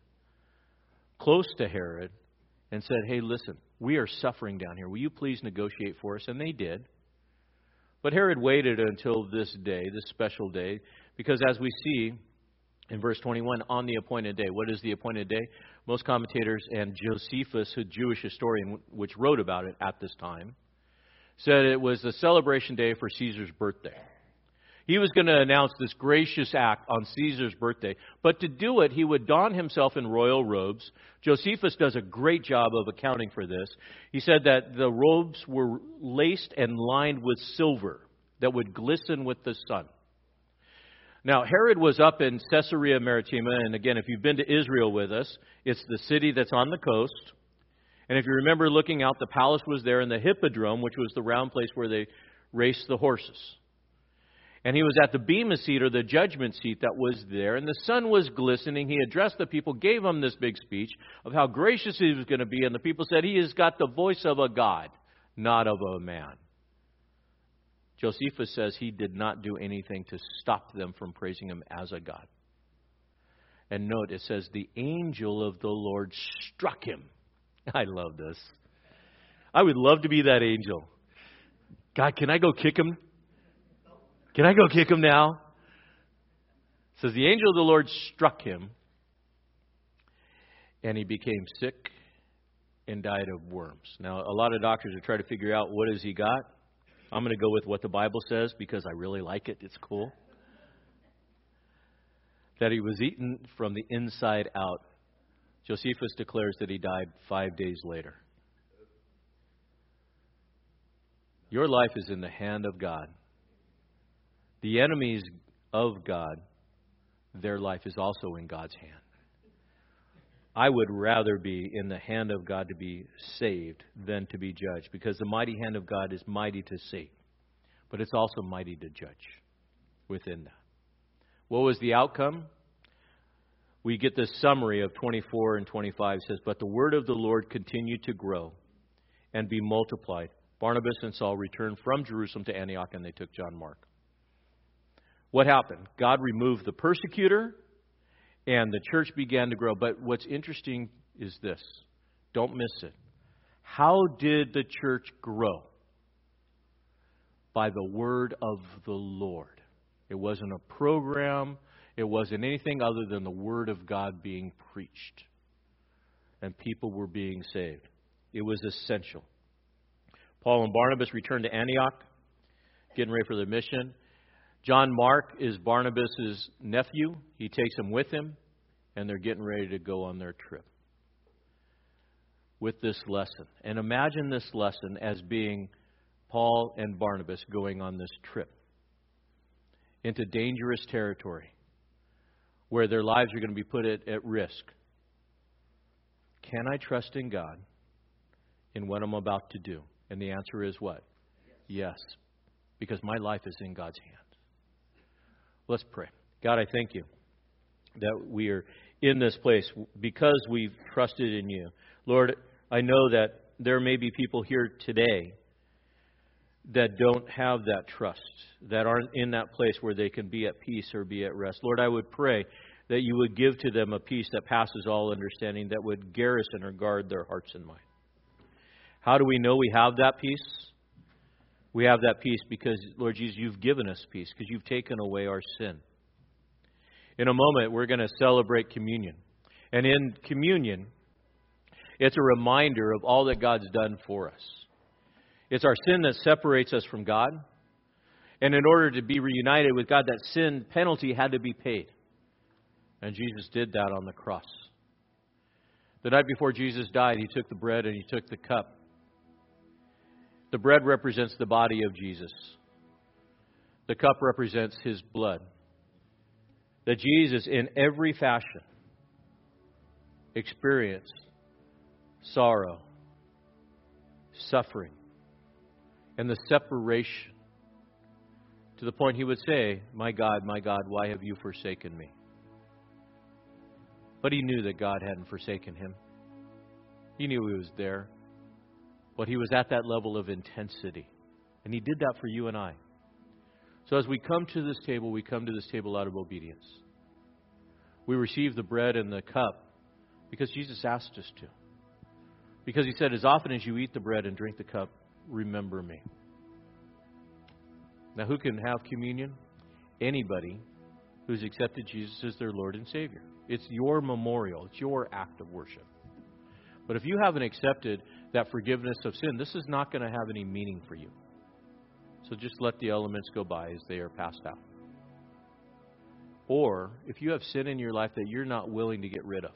close to Herod, and said, Hey, listen, we are suffering down here. Will you please negotiate for us? And they did. But Herod waited until this day, this special day, because as we see in verse 21, on the appointed day, what is the appointed day? Most commentators and Josephus, a Jewish historian, which wrote about it at this time, said it was a celebration day for Caesar's birthday. He was going to announce this gracious act on Caesar's birthday, but to do it, he would don himself in royal robes. Josephus does a great job of accounting for this. He said that the robes were laced and lined with silver that would glisten with the sun. Now, Herod was up in Caesarea Maritima, and again, if you've been to Israel with us, it's the city that's on the coast. And if you remember looking out, the palace was there and the hippodrome, which was the round place where they raced the horses. And he was at the bema seat or the judgment seat that was there, and the sun was glistening. He addressed the people, gave them this big speech of how gracious he was going to be, and the people said, He has got the voice of a God, not of a man. Josephus says he did not do anything to stop them from praising him as a God. And note, it says, The angel of the Lord struck him [LAUGHS] I love this. I would love to be that angel. God, can I go kick him? Can I go kick him now? It says the angel of the Lord struck him, and he became sick and died of worms. Now, a lot of doctors are trying to figure out what has he got. I'm going to go with what the Bible says because I really like it. It's cool. That he was eaten from the inside out Josephus declares that he died five days later. Your life is in the hand of God. The enemies of God, their life is also in God's hand. I would rather be in the hand of God to be saved than to be judged because the mighty hand of God is mighty to save, but it's also mighty to judge within that. What was the outcome? We get this summary of 24 and 25 it says, But the word of the Lord continued to grow and be multiplied. Barnabas and Saul returned from Jerusalem to Antioch and they took John Mark. What happened? God removed the persecutor and the church began to grow. But what's interesting is this don't miss it. How did the church grow? By the word of the Lord. It wasn't a program, it wasn't anything other than the Word of God being preached. And people were being saved. It was essential. Paul and Barnabas returned to Antioch, getting ready for their mission. John Mark is Barnabas' nephew. He takes him with him, and they're getting ready to go on their trip with this lesson. And imagine this lesson as being Paul and Barnabas going on this trip into dangerous territory where their lives are going to be put at, at risk. Can I trust in God in what I'm about to do? And the answer is what? Yes, because my life is in God's hands. Let's pray. God, I thank you that we are in this place because we've trusted in you. Lord, I know that there may be people here today that don't have that trust, that aren't in that place where they can be at peace or be at rest. Lord, I would pray that you would give to them a peace that passes all understanding, that would garrison or guard their hearts and minds. How do we know we have that peace? We have that peace because, Lord Jesus, you've given us peace, because you've taken away our sin. In a moment, we're going to celebrate communion. And in communion, it's a reminder of all that God's done for us. It's our sin that separates us from God. And in order to be reunited with God, that sin penalty had to be paid. And Jesus did that on the cross. The night before Jesus died, he took the bread and he took the cup. The bread represents the body of Jesus, the cup represents his blood. That Jesus, in every fashion, experienced sorrow, suffering, and the separation to the point he would say, My God, my God, why have you forsaken me? But he knew that God hadn't forsaken him. He knew he was there. But he was at that level of intensity. And he did that for you and I. So as we come to this table, we come to this table out of obedience. We receive the bread and the cup because Jesus asked us to. Because he said, As often as you eat the bread and drink the cup, remember me. Now, who can have communion? Anybody who's accepted Jesus as their Lord and Savior. It's your memorial, it's your act of worship. But if you haven't accepted that forgiveness of sin, this is not going to have any meaning for you. So just let the elements go by as they are passed out. Or if you have sin in your life that you're not willing to get rid of,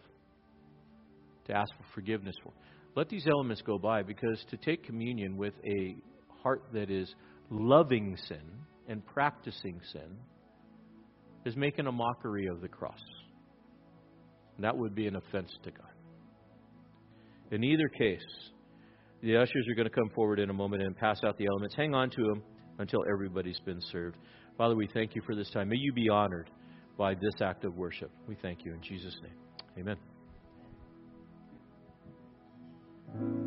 to ask for forgiveness for, let these elements go by because to take communion with a heart that is loving sin and practicing sin is making a mockery of the cross. And that would be an offense to God. In either case, the ushers are going to come forward in a moment and pass out the elements. Hang on to them until everybody's been served. Father, we thank you for this time. May you be honored by this act of worship. We thank you in Jesus' name. Amen. Thank you.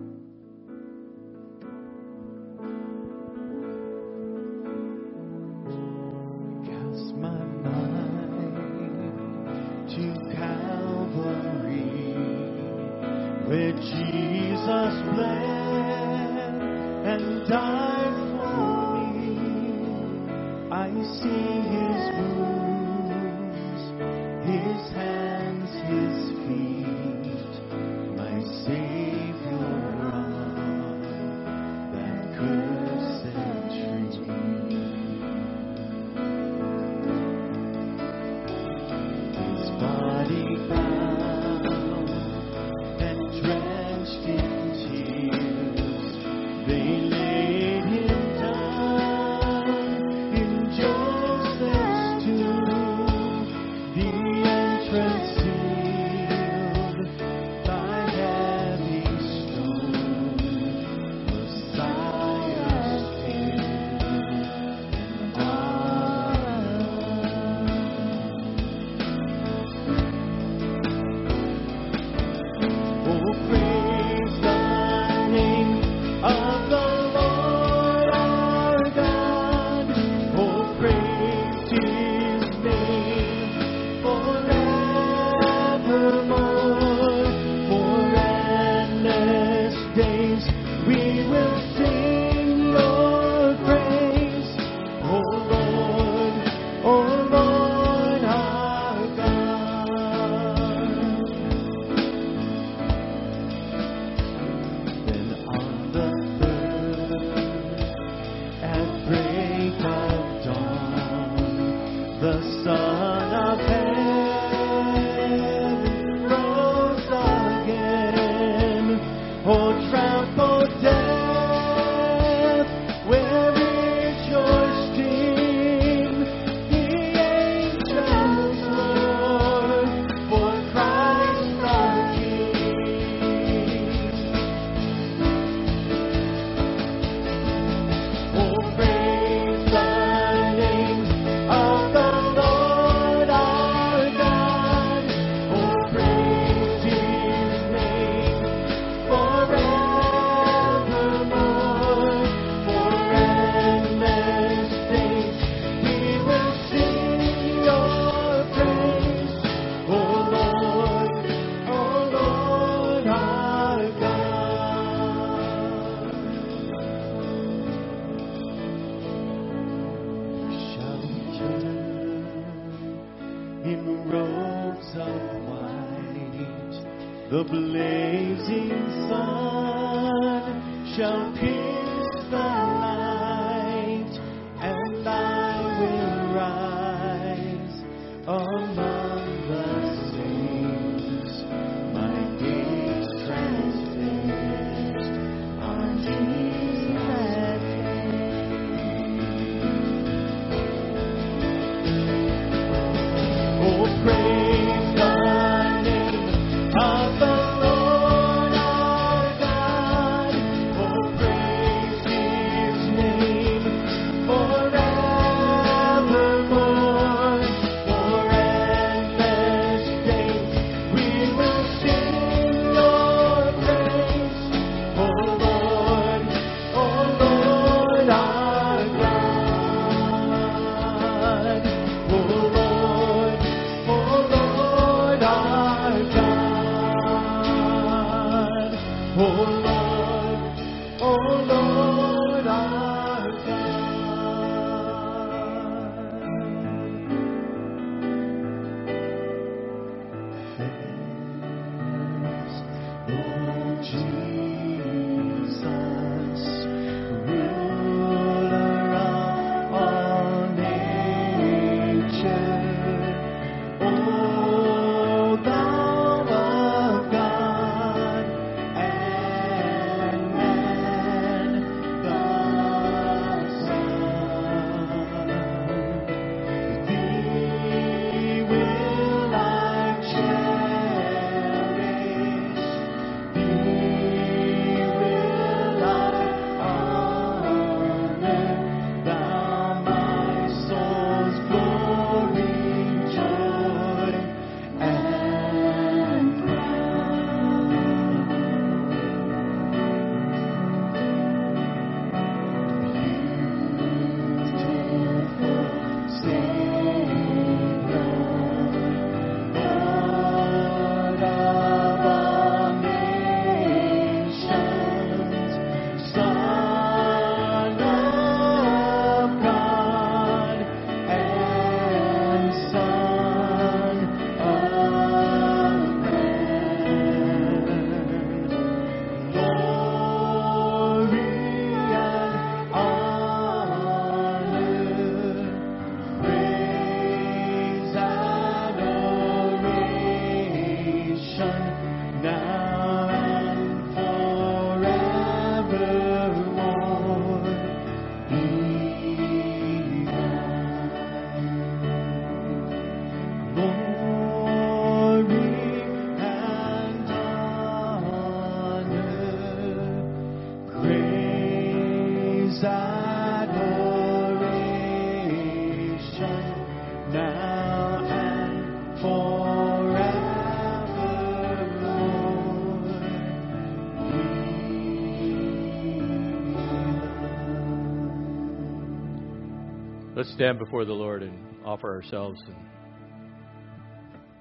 Stand before the Lord and offer ourselves and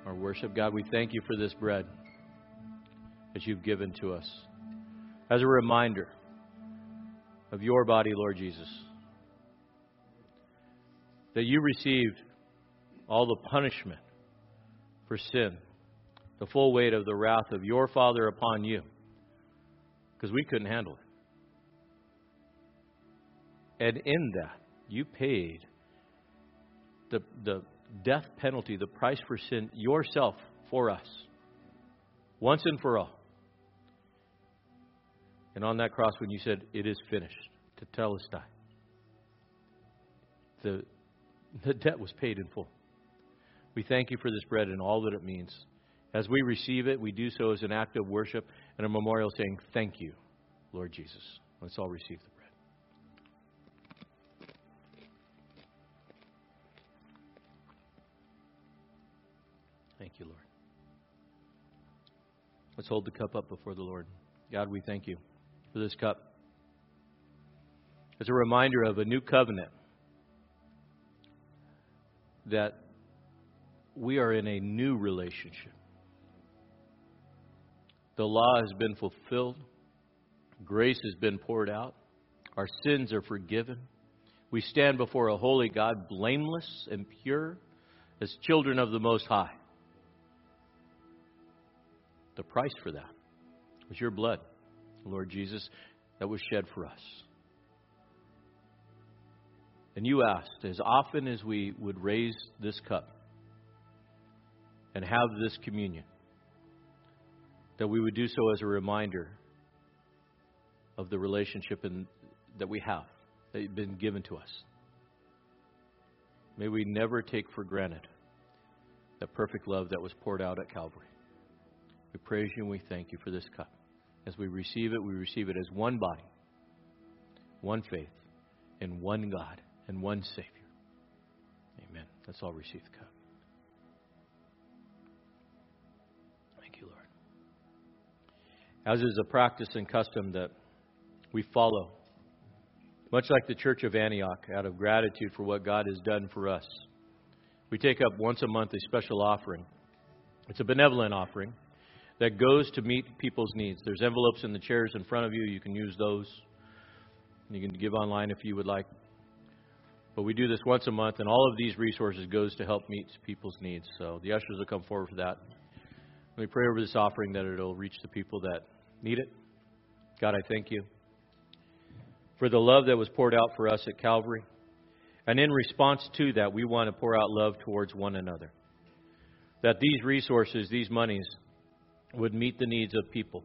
our worship. God, we thank you for this bread that you've given to us as a reminder of your body, Lord Jesus. That you received all the punishment for sin, the full weight of the wrath of your Father upon you, because we couldn't handle it. And in that, you paid the, the death penalty, the price for sin, yourself for us, once and for all. And on that cross, when you said, It is finished, to tell us die, the, the debt was paid in full. We thank you for this bread and all that it means. As we receive it, we do so as an act of worship and a memorial saying, Thank you, Lord Jesus. Let's all receive the bread. Let's hold the cup up before the Lord. God, we thank you for this cup. It's a reminder of a new covenant that we are in a new relationship. The law has been fulfilled, grace has been poured out, our sins are forgiven. We stand before a holy God, blameless and pure, as children of the Most High. The price for that was your blood, Lord Jesus, that was shed for us. And you asked, as often as we would raise this cup and have this communion, that we would do so as a reminder of the relationship in, that we have, that has been given to us. May we never take for granted that perfect love that was poured out at Calvary. We praise you and we thank you for this cup. As we receive it, we receive it as one body, one faith, and one God and one Savior. Amen. Let's all receive the cup. Thank you, Lord. As is a practice and custom that we follow, much like the Church of Antioch, out of gratitude for what God has done for us, we take up once a month a special offering. It's a benevolent offering that goes to meet people's needs. There's envelopes in the chairs in front of you. You can use those. You can give online if you would like. But we do this once a month, and all of these resources goes to help meet people's needs. So the ushers will come forward for that. Let me pray over this offering that it'll reach the people that need it. God, I thank you for the love that was poured out for us at Calvary. And in response to that, we want to pour out love towards one another. That these resources, these monies, would meet the needs of people.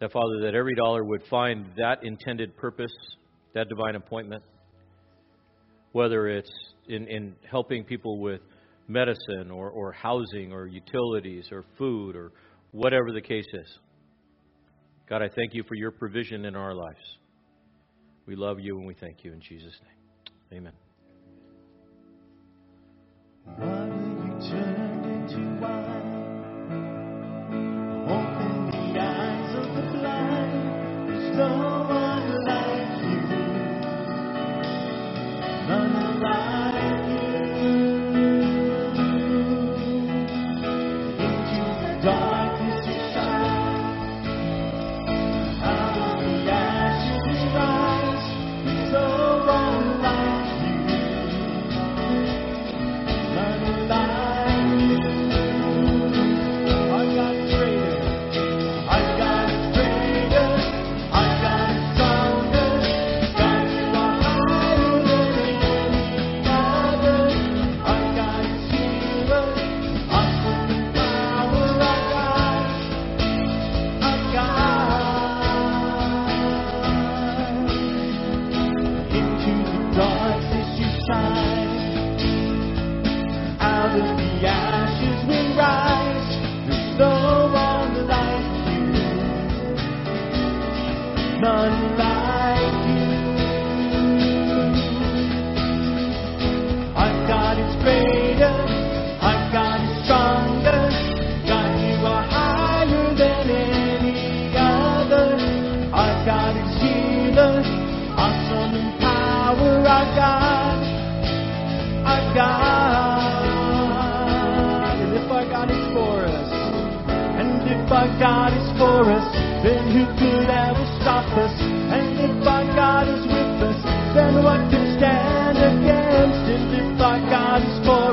That, Father, that every dollar would find that intended purpose, that divine appointment, whether it's in, in helping people with medicine or, or housing or utilities or food or whatever the case is. God, I thank you for your provision in our lives. We love you and we thank you in Jesus' name. Amen.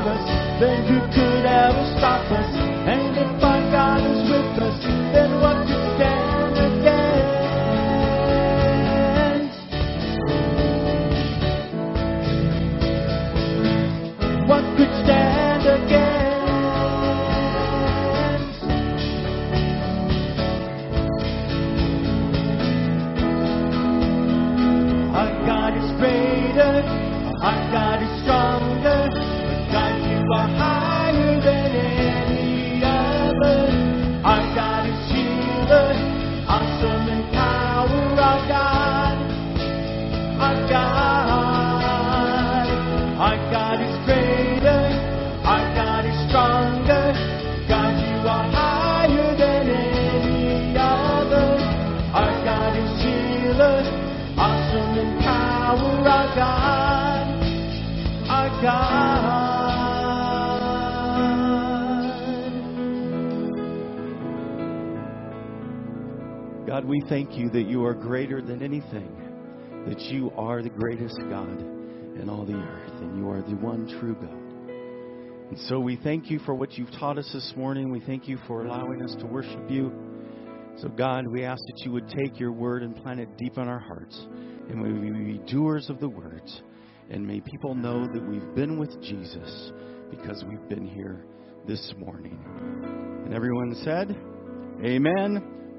Us, then who could ever stop us? Greater than anything, that you are the greatest God in all the earth, and you are the one true God. And so we thank you for what you've taught us this morning. We thank you for allowing us to worship you. So, God, we ask that you would take your word and plant it deep in our hearts. And we be doers of the words. And may people know that we've been with Jesus because we've been here this morning. And everyone said, Amen.